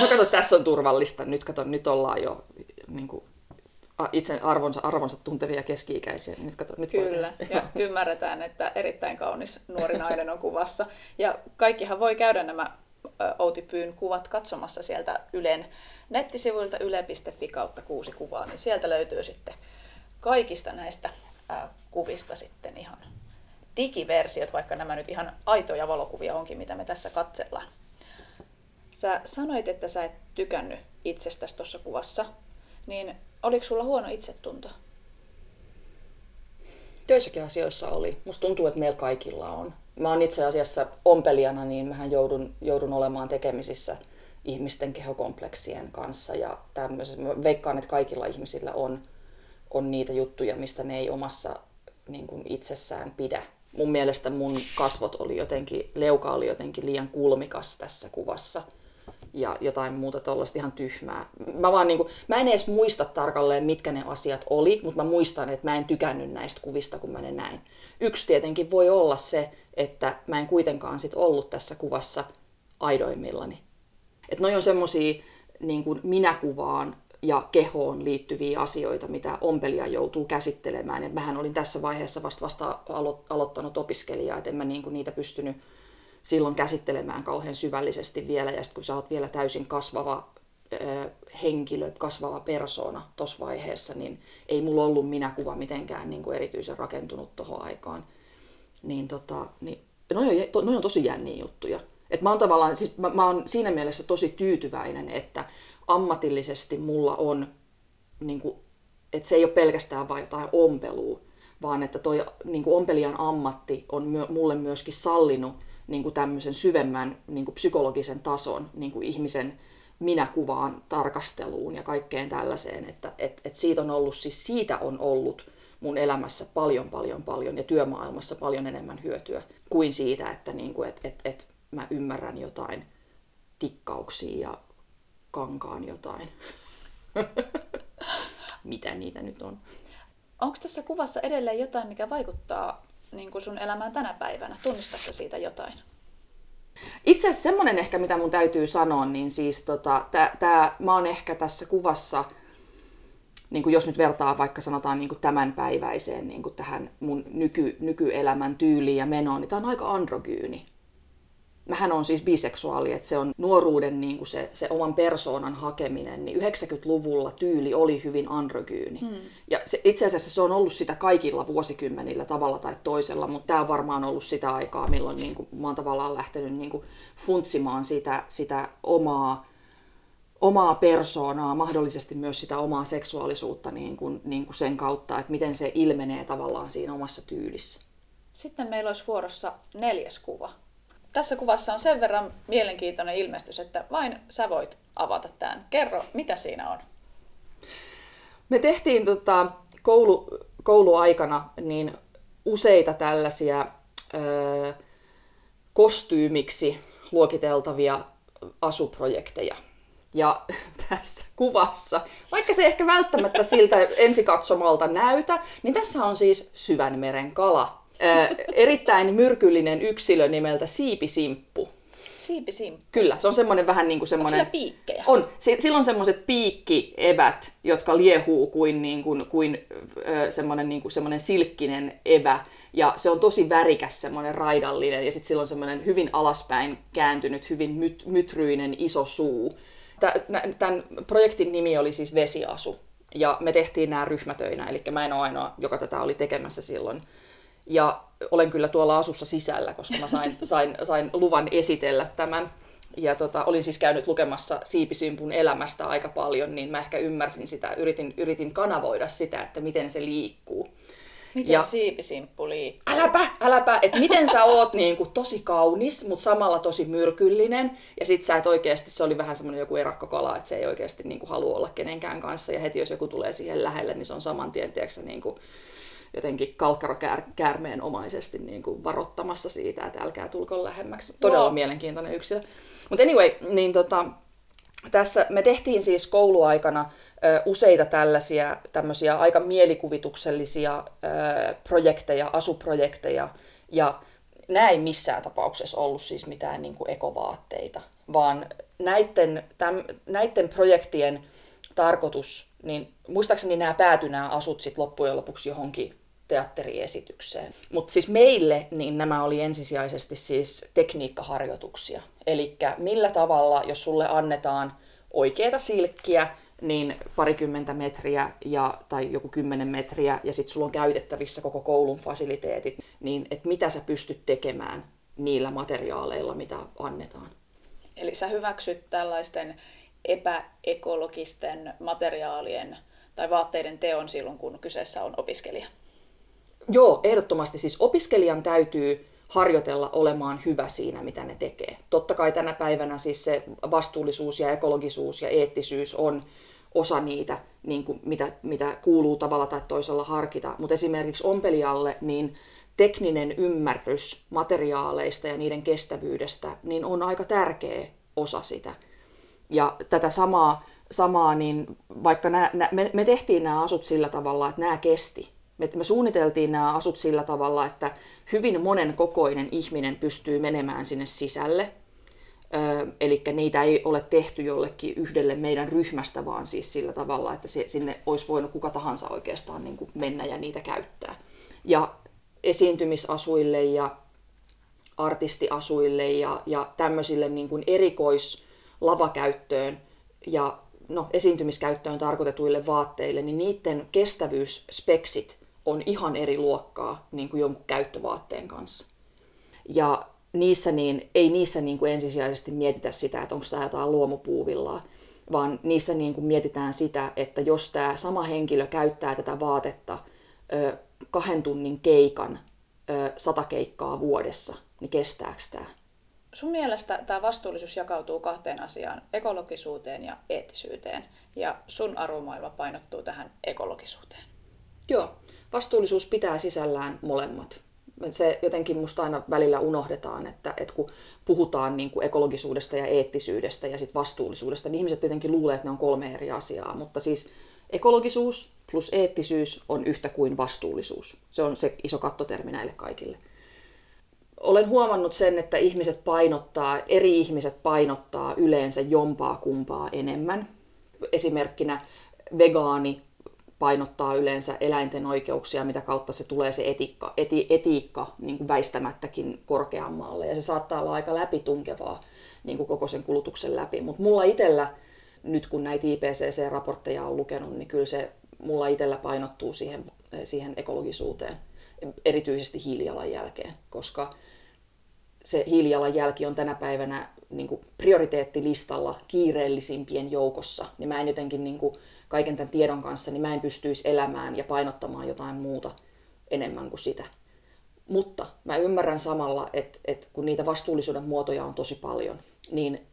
no *laughs* kato, tässä on turvallista. Nyt kato, nyt ollaan jo niin kuin, itse arvonsa, arvonsa tuntevia keski-ikäisiä. Nyt kato, nyt Kyllä, ja *laughs* ymmärretään, että erittäin kaunis nuori nainen on kuvassa. Ja kaikkihan voi käydä nämä Outi Pyyn kuvat katsomassa sieltä Ylen nettisivuilta yle.fi kautta kuusi kuvaa, niin sieltä löytyy sitten kaikista näistä kuvista sitten ihan digiversiot, vaikka nämä nyt ihan aitoja valokuvia onkin, mitä me tässä katsellaan. Sä sanoit, että sä et tykännyt itsestäsi tuossa kuvassa, niin oliko sulla huono itsetunto? Joissakin asioissa oli. Musta tuntuu, että meillä kaikilla on. Mä oon itse asiassa ompelijana, niin mähän joudun, joudun olemaan tekemisissä ihmisten kehokompleksien kanssa ja tämmöisessä. Mä veikkaan, että kaikilla ihmisillä on, on niitä juttuja, mistä ne ei omassa niin kuin itsessään pidä. Mun mielestä mun kasvot oli jotenkin, leuka oli jotenkin liian kulmikas tässä kuvassa ja jotain muuta tuollaista ihan tyhmää. Mä, vaan niin kuin, mä en edes muista tarkalleen, mitkä ne asiat oli, mutta mä muistan, että mä en tykännyt näistä kuvista, kun mä ne näin. Yksi tietenkin voi olla se, että mä en kuitenkaan sit ollut tässä kuvassa aidoimmillani. Että noi on semmosia niin kuin minäkuvaan ja kehoon liittyviä asioita, mitä ompelija joutuu käsittelemään. Et mähän olin tässä vaiheessa vasta, vasta alo- aloittanut opiskelija, että en mä niinku niitä pystynyt silloin käsittelemään kauhean syvällisesti vielä. Ja sitten kun sä oot vielä täysin kasvava ö, henkilö, kasvava persona tuossa vaiheessa, niin ei mulla ollut minäkuva mitenkään niin kuin erityisen rakentunut tuohon aikaan. Niin, tota, niin noi, on, to, noi on tosi jänniä juttuja. Et mä oon tavallaan, siis mä, mä oon siinä mielessä tosi tyytyväinen, että ammatillisesti mulla on, niin kuin, että se ei ole pelkästään vain jotain ompelua, vaan että toi niin kuin ompelijan ammatti on mulle myöskin sallinut niin kuin tämmöisen syvemmän niin kuin psykologisen tason niin kuin ihmisen minäkuvaan tarkasteluun ja kaikkeen tällaiseen, että et, et siitä on ollut, siis siitä on ollut mun elämässä paljon, paljon, paljon ja työmaailmassa paljon enemmän hyötyä kuin siitä, että niin kuin, et, et, et mä ymmärrän jotain tikkauksia ja kankaan jotain. *laughs* Mitä niitä nyt on? Onko tässä kuvassa edelleen jotain, mikä vaikuttaa niin kuin sun elämään tänä päivänä? Tunnistatko siitä jotain? Itse asiassa semmoinen ehkä, mitä mun täytyy sanoa, niin siis tota, tää, tää, mä oon ehkä tässä kuvassa, niin kuin jos nyt vertaa vaikka sanotaan niin kuin tämänpäiväiseen niin kuin tähän mun nyky, nykyelämän tyyliin ja menoon, niin tää on aika androgyyni mähän on siis biseksuaali, että se on nuoruuden niin kuin se, se oman persoonan hakeminen, niin 90-luvulla tyyli oli hyvin androgyyni. Hmm. Ja se, itse asiassa se on ollut sitä kaikilla vuosikymmenillä tavalla tai toisella, mutta tämä on varmaan ollut sitä aikaa, milloin niin kuin, mä oon tavallaan lähtenyt niin kuin, funtsimaan sitä, sitä omaa, omaa persoonaa, mahdollisesti myös sitä omaa seksuaalisuutta niin kuin, niin kuin sen kautta, että miten se ilmenee tavallaan siinä omassa tyylissä. Sitten meillä olisi vuorossa neljäs kuva. Tässä kuvassa on sen verran mielenkiintoinen ilmestys, että vain sä voit avata tämän. Kerro, mitä siinä on? Me tehtiin tota, koulu, kouluaikana niin useita tällaisia ö, kostyymiksi luokiteltavia asuprojekteja. Ja *laughs* tässä kuvassa, vaikka se ehkä välttämättä siltä ensikatsomalta näytä, niin tässä on siis syvänmeren kala erittäin myrkyllinen yksilö nimeltä Siipisimppu. Siipisimppu? Kyllä, se on semmoinen vähän niin kuin semmoinen... Onko piikkejä? On. Sillä on semmoiset piikkievät, jotka liehuu kuin, niin kuin, kuin semmoinen, niin kuin semmoinen silkkinen evä. Ja se on tosi värikäs semmoinen raidallinen ja sitten sillä on semmoinen hyvin alaspäin kääntynyt, hyvin myt, mytryinen iso suu. Tämän projektin nimi oli siis Vesiasu. Ja me tehtiin nämä ryhmätöinä, eli mä en ole ainoa, joka tätä oli tekemässä silloin ja olen kyllä tuolla asussa sisällä, koska mä sain, *laughs* sain, sain luvan esitellä tämän. Ja tota, olin siis käynyt lukemassa Siipisimpun elämästä aika paljon, niin mä ehkä ymmärsin sitä, yritin, yritin kanavoida sitä, että miten se liikkuu. Miten ja, siipisimppu liikkuu? Äläpä, äläpä, että miten sä oot *laughs* niin kuin, tosi kaunis, mutta samalla tosi myrkyllinen. Ja sit sä et oikeasti, se oli vähän semmoinen joku erakkokala, että se ei oikeasti niin kuin, halua olla kenenkään kanssa. Ja heti jos joku tulee siihen lähelle, niin se on saman tien, tiedätkö, niin kuin, jotenkin kalkkarokäärmeen omaisesti niin kuin varottamassa siitä, että älkää tulko lähemmäksi. Todella wow. mielenkiintoinen yksilö. Mutta anyway, niin tota, tässä me tehtiin siis kouluaikana ö, useita tällaisia tämmöisiä aika mielikuvituksellisia ö, projekteja, asuprojekteja, ja nämä ei missään tapauksessa ollut siis mitään niin kuin ekovaatteita, vaan näiden, täm, näiden projektien tarkoitus, niin muistaakseni nämä päätyi nämä asut sitten loppujen lopuksi johonkin teatteriesitykseen. Mutta siis meille niin nämä oli ensisijaisesti siis tekniikkaharjoituksia. Eli millä tavalla, jos sulle annetaan oikeita silkkiä, niin parikymmentä metriä ja, tai joku kymmenen metriä, ja sitten sulla on käytettävissä koko koulun fasiliteetit, niin että mitä sä pystyt tekemään niillä materiaaleilla, mitä annetaan. Eli sä hyväksyt tällaisten epäekologisten materiaalien tai vaatteiden teon silloin, kun kyseessä on opiskelija? Joo, ehdottomasti. Siis opiskelijan täytyy harjoitella olemaan hyvä siinä, mitä ne tekee. Totta kai tänä päivänä siis se vastuullisuus ja ekologisuus ja eettisyys on osa niitä, niin kuin mitä, mitä kuuluu tavalla tai toisella harkita. Mutta esimerkiksi ompelijalle niin tekninen ymmärrys materiaaleista ja niiden kestävyydestä niin on aika tärkeä osa sitä. Ja tätä samaa, samaa niin vaikka nää, me, me tehtiin nämä asut sillä tavalla, että nämä kesti. Me, me suunniteltiin nämä asut sillä tavalla, että hyvin monen kokoinen ihminen pystyy menemään sinne sisälle. Ö, eli niitä ei ole tehty jollekin yhdelle meidän ryhmästä, vaan siis sillä tavalla, että sinne olisi voinut kuka tahansa oikeastaan niin kuin mennä ja niitä käyttää. Ja esiintymisasuille ja artistiasuille ja, ja tämmöisille niin kuin erikoislavakäyttöön ja no, esiintymiskäyttöön tarkoitetuille vaatteille, niin niiden kestävyysspeksit on ihan eri luokkaa niin kuin jonkun käyttövaatteen kanssa. Ja niissä niin, ei niissä niin kuin ensisijaisesti mietitä sitä, että onko tämä jotain luomupuuvillaa, vaan niissä niin kuin mietitään sitä, että jos tämä sama henkilö käyttää tätä vaatetta ö, kahden tunnin keikan ö, sata keikkaa vuodessa, niin kestääkö tämä? Sun mielestä tämä vastuullisuus jakautuu kahteen asiaan, ekologisuuteen ja eettisyyteen, ja sun arvomaailma painottuu tähän ekologisuuteen. Joo, vastuullisuus pitää sisällään molemmat. Se jotenkin musta aina välillä unohdetaan, että, että kun puhutaan niin kuin ekologisuudesta ja eettisyydestä ja sit vastuullisuudesta, niin ihmiset jotenkin luulee, että ne on kolme eri asiaa. Mutta siis ekologisuus plus eettisyys on yhtä kuin vastuullisuus. Se on se iso kattotermi näille kaikille. Olen huomannut sen, että ihmiset painottaa, eri ihmiset painottaa yleensä jompaa kumpaa enemmän. Esimerkkinä vegaani painottaa yleensä eläinten oikeuksia, mitä kautta se tulee se etiikka, eti, etiikka niin kuin väistämättäkin korkeammalle. Ja se saattaa olla aika läpitunkevaa niin kuin koko sen kulutuksen läpi. Mutta mulla itsellä, nyt kun näitä IPCC-raportteja on lukenut, niin kyllä se mulla itsellä painottuu siihen, siihen ekologisuuteen, erityisesti hiilijalanjälkeen, koska se hiilijalanjälki on tänä päivänä niin kuin prioriteettilistalla kiireellisimpien joukossa, niin mä en jotenkin niin kuin, kaiken tämän tiedon kanssa, niin mä en pystyisi elämään ja painottamaan jotain muuta enemmän kuin sitä. Mutta mä ymmärrän samalla, että, että kun niitä vastuullisuuden muotoja on tosi paljon, niin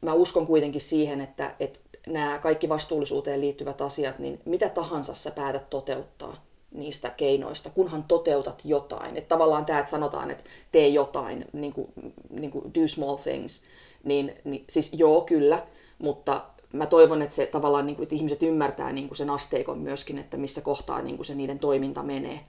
mä uskon kuitenkin siihen, että, että nämä kaikki vastuullisuuteen liittyvät asiat, niin mitä tahansa sä päätät toteuttaa niistä keinoista, kunhan toteutat jotain. Että tavallaan tämä, että sanotaan, että tee jotain, niin kuin, niin kuin do small things, niin, niin siis joo, kyllä, mutta mä toivon, että se tavallaan, niin kuin, että ihmiset ymmärtää niin kuin sen asteikon myöskin, että missä kohtaa niin kuin se niiden toiminta menee.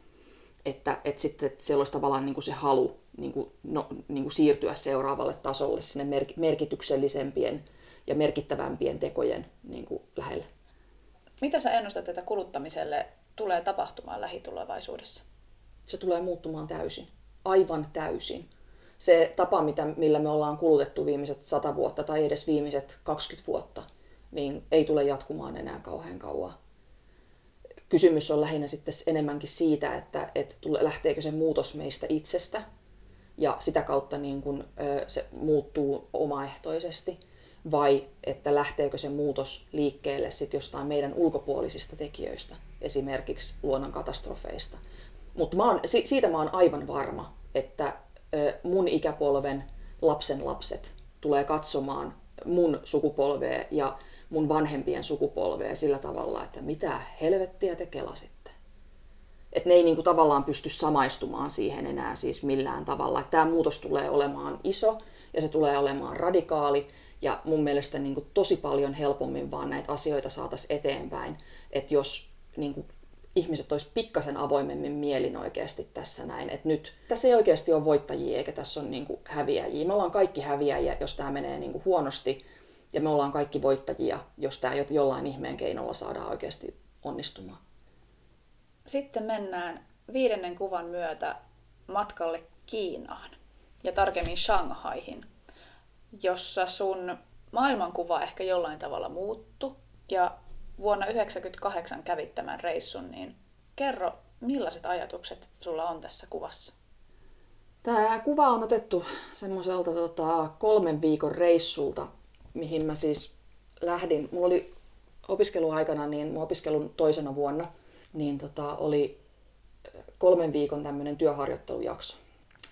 Että, että sitten että siellä olisi tavallaan niin kuin se halu niin kuin, no, niin kuin siirtyä seuraavalle tasolle sinne merkityksellisempien ja merkittävämpien tekojen niin kuin lähelle. Mitä sä ennustat, että kuluttamiselle tulee tapahtumaan lähitulevaisuudessa? Se tulee muuttumaan täysin. Aivan täysin. Se tapa, mitä, millä me ollaan kulutettu viimeiset sata vuotta tai edes viimeiset 20 vuotta, niin ei tule jatkumaan enää kauhean kauan. Kysymys on lähinnä sitten enemmänkin siitä, että, että lähteekö se muutos meistä itsestä. Ja sitä kautta niin kun, se muuttuu omaehtoisesti. Vai että lähteekö se muutos liikkeelle sitten jostain meidän ulkopuolisista tekijöistä, esimerkiksi luonnonkatastrofeista Mutta siitä mä oon aivan varma, että mun ikäpolven lapsen lapset tulee katsomaan mun sukupolvea ja mun vanhempien sukupolvea sillä tavalla, että mitä helvettiä te kelasitte. Että ne ei niinku tavallaan pysty samaistumaan siihen enää siis millään tavalla. Tämä muutos tulee olemaan iso ja se tulee olemaan radikaali ja mun mielestä niinku tosi paljon helpommin vaan näitä asioita saataisiin eteenpäin. Että jos niinku ihmiset olisi pikkasen avoimemmin mielin oikeasti tässä näin. Että nyt tässä ei oikeasti ole voittajia eikä tässä ole niinku häviäjiä. Me ollaan kaikki häviäjiä, jos tämä menee niinku huonosti ja me ollaan kaikki voittajia, jos tämä jollain ihmeen keinolla saadaan oikeasti onnistumaan. Sitten mennään viidennen kuvan myötä matkalle Kiinaan ja tarkemmin Shanghaihin, jossa sun maailmankuva ehkä jollain tavalla muuttu ja vuonna 1998 kävit tämän reissun, niin kerro, millaiset ajatukset sulla on tässä kuvassa? Tämä kuva on otettu semmoiselta tota, kolmen viikon reissulta mihin mä siis lähdin. Mulla oli opiskeluaikana, niin mun opiskelun toisena vuonna, niin tota, oli kolmen viikon tämmöinen työharjoittelujakso.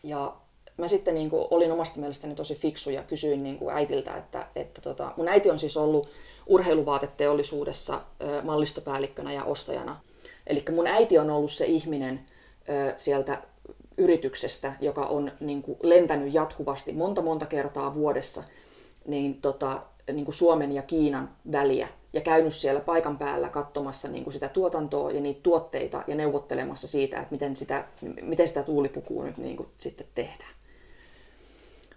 Ja mä sitten niin kuin, olin omasta mielestäni tosi fiksu ja kysyin niin kuin äitiltä, että, että tota, mun äiti on siis ollut urheiluvaateteollisuudessa mallistopäällikkönä ja ostajana. Eli mun äiti on ollut se ihminen ö, sieltä yrityksestä, joka on niin kuin, lentänyt jatkuvasti monta monta kertaa vuodessa niin tota, niin kuin Suomen ja Kiinan väliä ja käynyt siellä paikan päällä katsomassa niin kuin sitä tuotantoa ja niitä tuotteita ja neuvottelemassa siitä, että miten sitä, miten sitä tuulipukua nyt niin kuin sitten tehdään.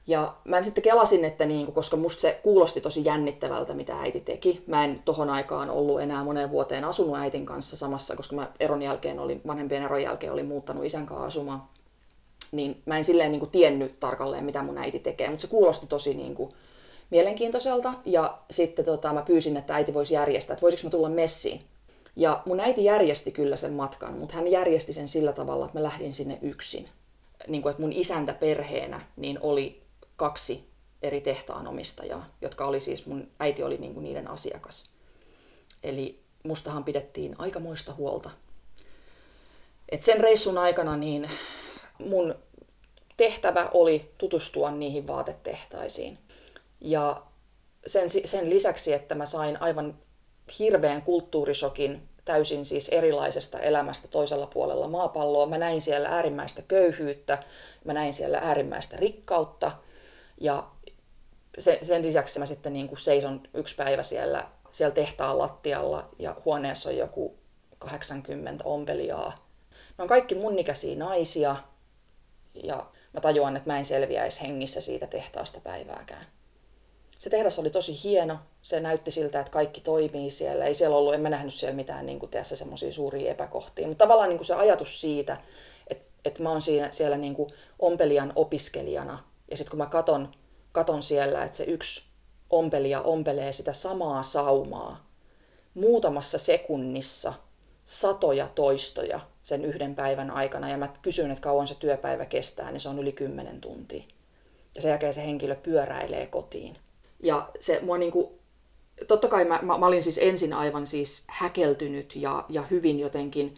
Ja mä sitten kelasin, että niin kuin, koska musta se kuulosti tosi jännittävältä, mitä äiti teki. Mä en tohon aikaan ollut enää moneen vuoteen asunut äitin kanssa samassa, koska mä eron jälkeen olin, vanhempien eron jälkeen olin muuttanut isän kanssa asumaan. Niin mä en silleen niin kuin tiennyt tarkalleen, mitä mun äiti tekee, mutta se kuulosti tosi niin kuin, mielenkiintoiselta. Ja sitten tota, mä pyysin, että äiti voisi järjestää, että voisiko mä tulla messiin. Ja mun äiti järjesti kyllä sen matkan, mutta hän järjesti sen sillä tavalla, että mä lähdin sinne yksin. Niin kuin, että mun isäntä perheenä niin oli kaksi eri tehtaanomistajaa, jotka oli siis, mun äiti oli niin kuin niiden asiakas. Eli mustahan pidettiin aikamoista huolta. Et sen reissun aikana niin mun tehtävä oli tutustua niihin vaatetehtaisiin. Ja sen, sen lisäksi, että mä sain aivan hirveän kulttuurisokin täysin siis erilaisesta elämästä toisella puolella maapalloa. Mä näin siellä äärimmäistä köyhyyttä, mä näin siellä äärimmäistä rikkautta ja sen, sen lisäksi mä sitten niin kuin seison yksi päivä siellä, siellä tehtaan lattialla ja huoneessa on joku 80 ompelijaa. Ne on kaikki mun naisia ja mä tajuan, että mä en selviäisi hengissä siitä tehtaasta päivääkään se tehdas oli tosi hieno. Se näytti siltä, että kaikki toimii siellä. Ei siellä ollut, en mä nähnyt siellä mitään niin kuin, semmoisia suuria epäkohtia. Mutta tavallaan niin kuin se ajatus siitä, että, että mä oon siinä, siellä niin kuin ompelijan opiskelijana. Ja sitten kun mä katon, katon siellä, että se yksi ompelija ompelee sitä samaa saumaa muutamassa sekunnissa satoja toistoja sen yhden päivän aikana. Ja mä kysyn, että kauan se työpäivä kestää, niin se on yli 10 tuntia. Ja sen jälkeen se henkilö pyöräilee kotiin. Ja se mua niinku, totta kai mä, mä, mä olin siis ensin aivan siis häkeltynyt ja, ja hyvin jotenkin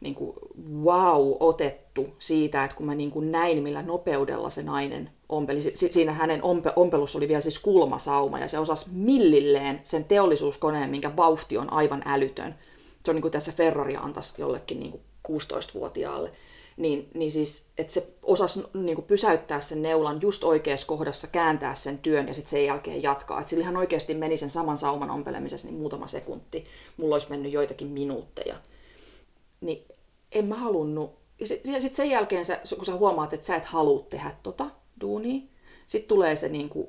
niin kuin, wow otettu siitä, että kun mä niin kuin näin, millä nopeudella se nainen ompeli. Si- siinä hänen ompe- ompelussa oli vielä siis kulmasauma ja se osasi millilleen sen teollisuuskoneen, minkä vauhti on aivan älytön. Se on niin kuin tässä Ferrari antaisi jollekin niin kuin 16-vuotiaalle niin, niin siis, että se osasi niin kuin pysäyttää sen neulan just oikeassa kohdassa, kääntää sen työn ja sitten sen jälkeen jatkaa. Että sillä ihan oikeasti meni sen saman sauman ompelemisessa niin muutama sekunti. Mulla olisi mennyt joitakin minuutteja. Niin en mä halunnut. Ja sitten sit sen jälkeen, sä, kun sä huomaat, että sä et halua tehdä tota duunia, sitten tulee se niin kuin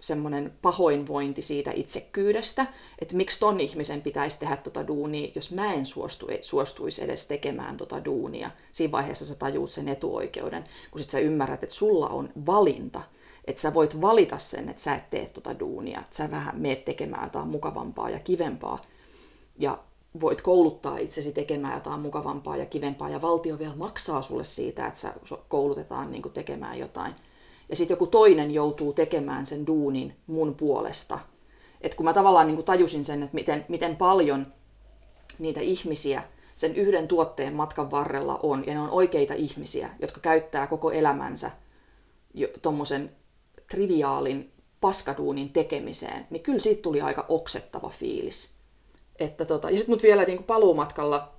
semmoinen pahoinvointi siitä itsekyydestä, että miksi ton ihmisen pitäisi tehdä tota duunia, jos mä en suostu, suostuisi edes tekemään tota duunia. Siinä vaiheessa sä tajuut sen etuoikeuden, kun sit sä ymmärrät, että sulla on valinta, että sä voit valita sen, että sä et tee tota duunia, että sä vähän meet tekemään jotain mukavampaa ja kivempaa. Ja voit kouluttaa itsesi tekemään jotain mukavampaa ja kivempaa, ja valtio vielä maksaa sulle siitä, että sä koulutetaan niin tekemään jotain – ja sitten joku toinen joutuu tekemään sen duunin mun puolesta. Et kun mä tavallaan niin kuin tajusin sen, että miten, miten paljon niitä ihmisiä sen yhden tuotteen matkan varrella on, ja ne on oikeita ihmisiä, jotka käyttää koko elämänsä tuommoisen triviaalin paskaduunin tekemiseen, niin kyllä siitä tuli aika oksettava fiilis. Että tota, ja sitten mut vielä niin paluumatkalla,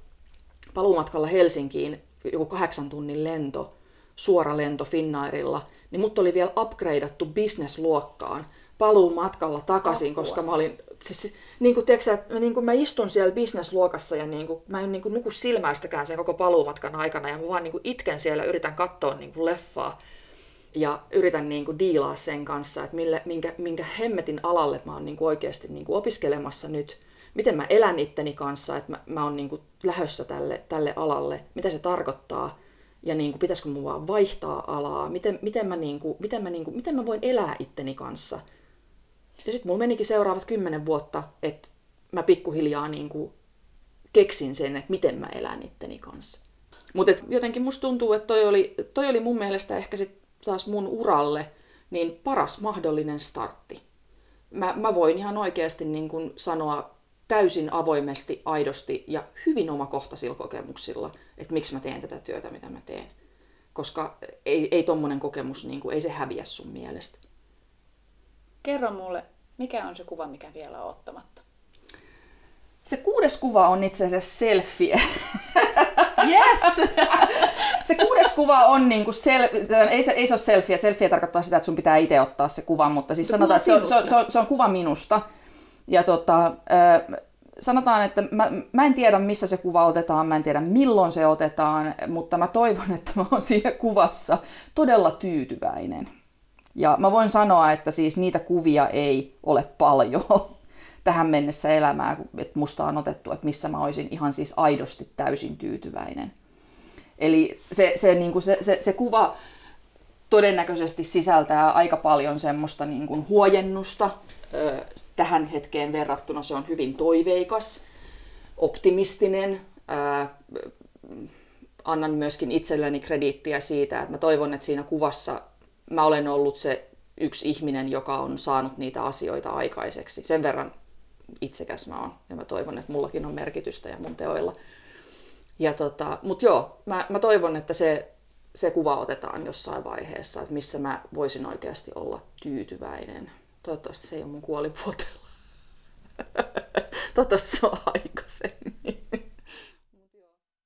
paluumatkalla Helsinkiin, joku kahdeksan tunnin lento, suora lento Finnairilla, niin mut oli vielä upgradeattu business-luokkaan paluumatkalla takaisin, Apua. koska mä olin, siis, niin kuin, tiedätkö, että niin kuin mä istun siellä business-luokassa ja niin kuin, mä en niin kuin, nuku silmäistäkään sen koko paluumatkan aikana ja mä vaan niin kuin, itken siellä, yritän katsoa niin kuin, leffaa ja yritän niin kuin, diilaa sen kanssa, että mille, minkä, minkä hemmetin alalle mä oon niin kuin, oikeasti niin kuin, opiskelemassa nyt, miten mä elän itteni kanssa, että mä, mä oon niin kuin, lähössä tälle, tälle alalle, mitä se tarkoittaa, ja niin kuin, pitäisikö mun vaan vaihtaa alaa, miten, miten, mä, niin kuin, miten, mä, niin kuin, miten mä voin elää itteni kanssa. Ja sitten mulla menikin seuraavat kymmenen vuotta, että mä pikkuhiljaa niin kuin, keksin sen, että miten mä elän itteni kanssa. Mutta jotenkin musta tuntuu, että toi oli, toi oli mun mielestä ehkä sit taas mun uralle niin paras mahdollinen startti. Mä, mä voin ihan oikeasti niin kuin sanoa täysin avoimesti, aidosti ja hyvin omakohtaisilla kokemuksilla, että miksi mä teen tätä työtä, mitä mä teen. Koska ei, ei tommonen kokemus, niin kuin, ei se häviä sun mielestä. Kerro mulle, mikä on se kuva, mikä vielä on ottamatta? Se kuudes kuva on itse asiassa selfie. Yes! *laughs* se kuudes kuva on niinku sel... ei, se, ei se ole selfie. Selfie tarkoittaa sitä, että sun pitää itse ottaa se kuva, mutta siis sanotaan, että se on, se, on, se, on, se on kuva minusta. Ja tota, sanotaan, että mä, mä en tiedä, missä se kuva otetaan, mä en tiedä, milloin se otetaan, mutta mä toivon, että mä oon siinä kuvassa todella tyytyväinen. Ja mä voin sanoa, että siis niitä kuvia ei ole paljon *laughs* tähän mennessä elämää, että musta on otettu, että missä mä olisin ihan siis aidosti täysin tyytyväinen. Eli se, se, niin kuin se, se, se kuva todennäköisesti sisältää aika paljon semmoista niin kuin huojennusta. Tähän hetkeen verrattuna se on hyvin toiveikas, optimistinen. Annan myöskin itselleni krediittiä siitä, että mä toivon, että siinä kuvassa mä olen ollut se yksi ihminen, joka on saanut niitä asioita aikaiseksi. Sen verran itsekäs mä oon ja mä toivon, että mullakin on merkitystä ja mun teoilla. Ja tota, mut joo, mä, mä toivon, että se, se kuva otetaan jossain vaiheessa, että missä mä voisin oikeasti olla tyytyväinen. Toivottavasti se ei ole mun kuolivuotella. *laughs* Toivottavasti se on aikaisemmin.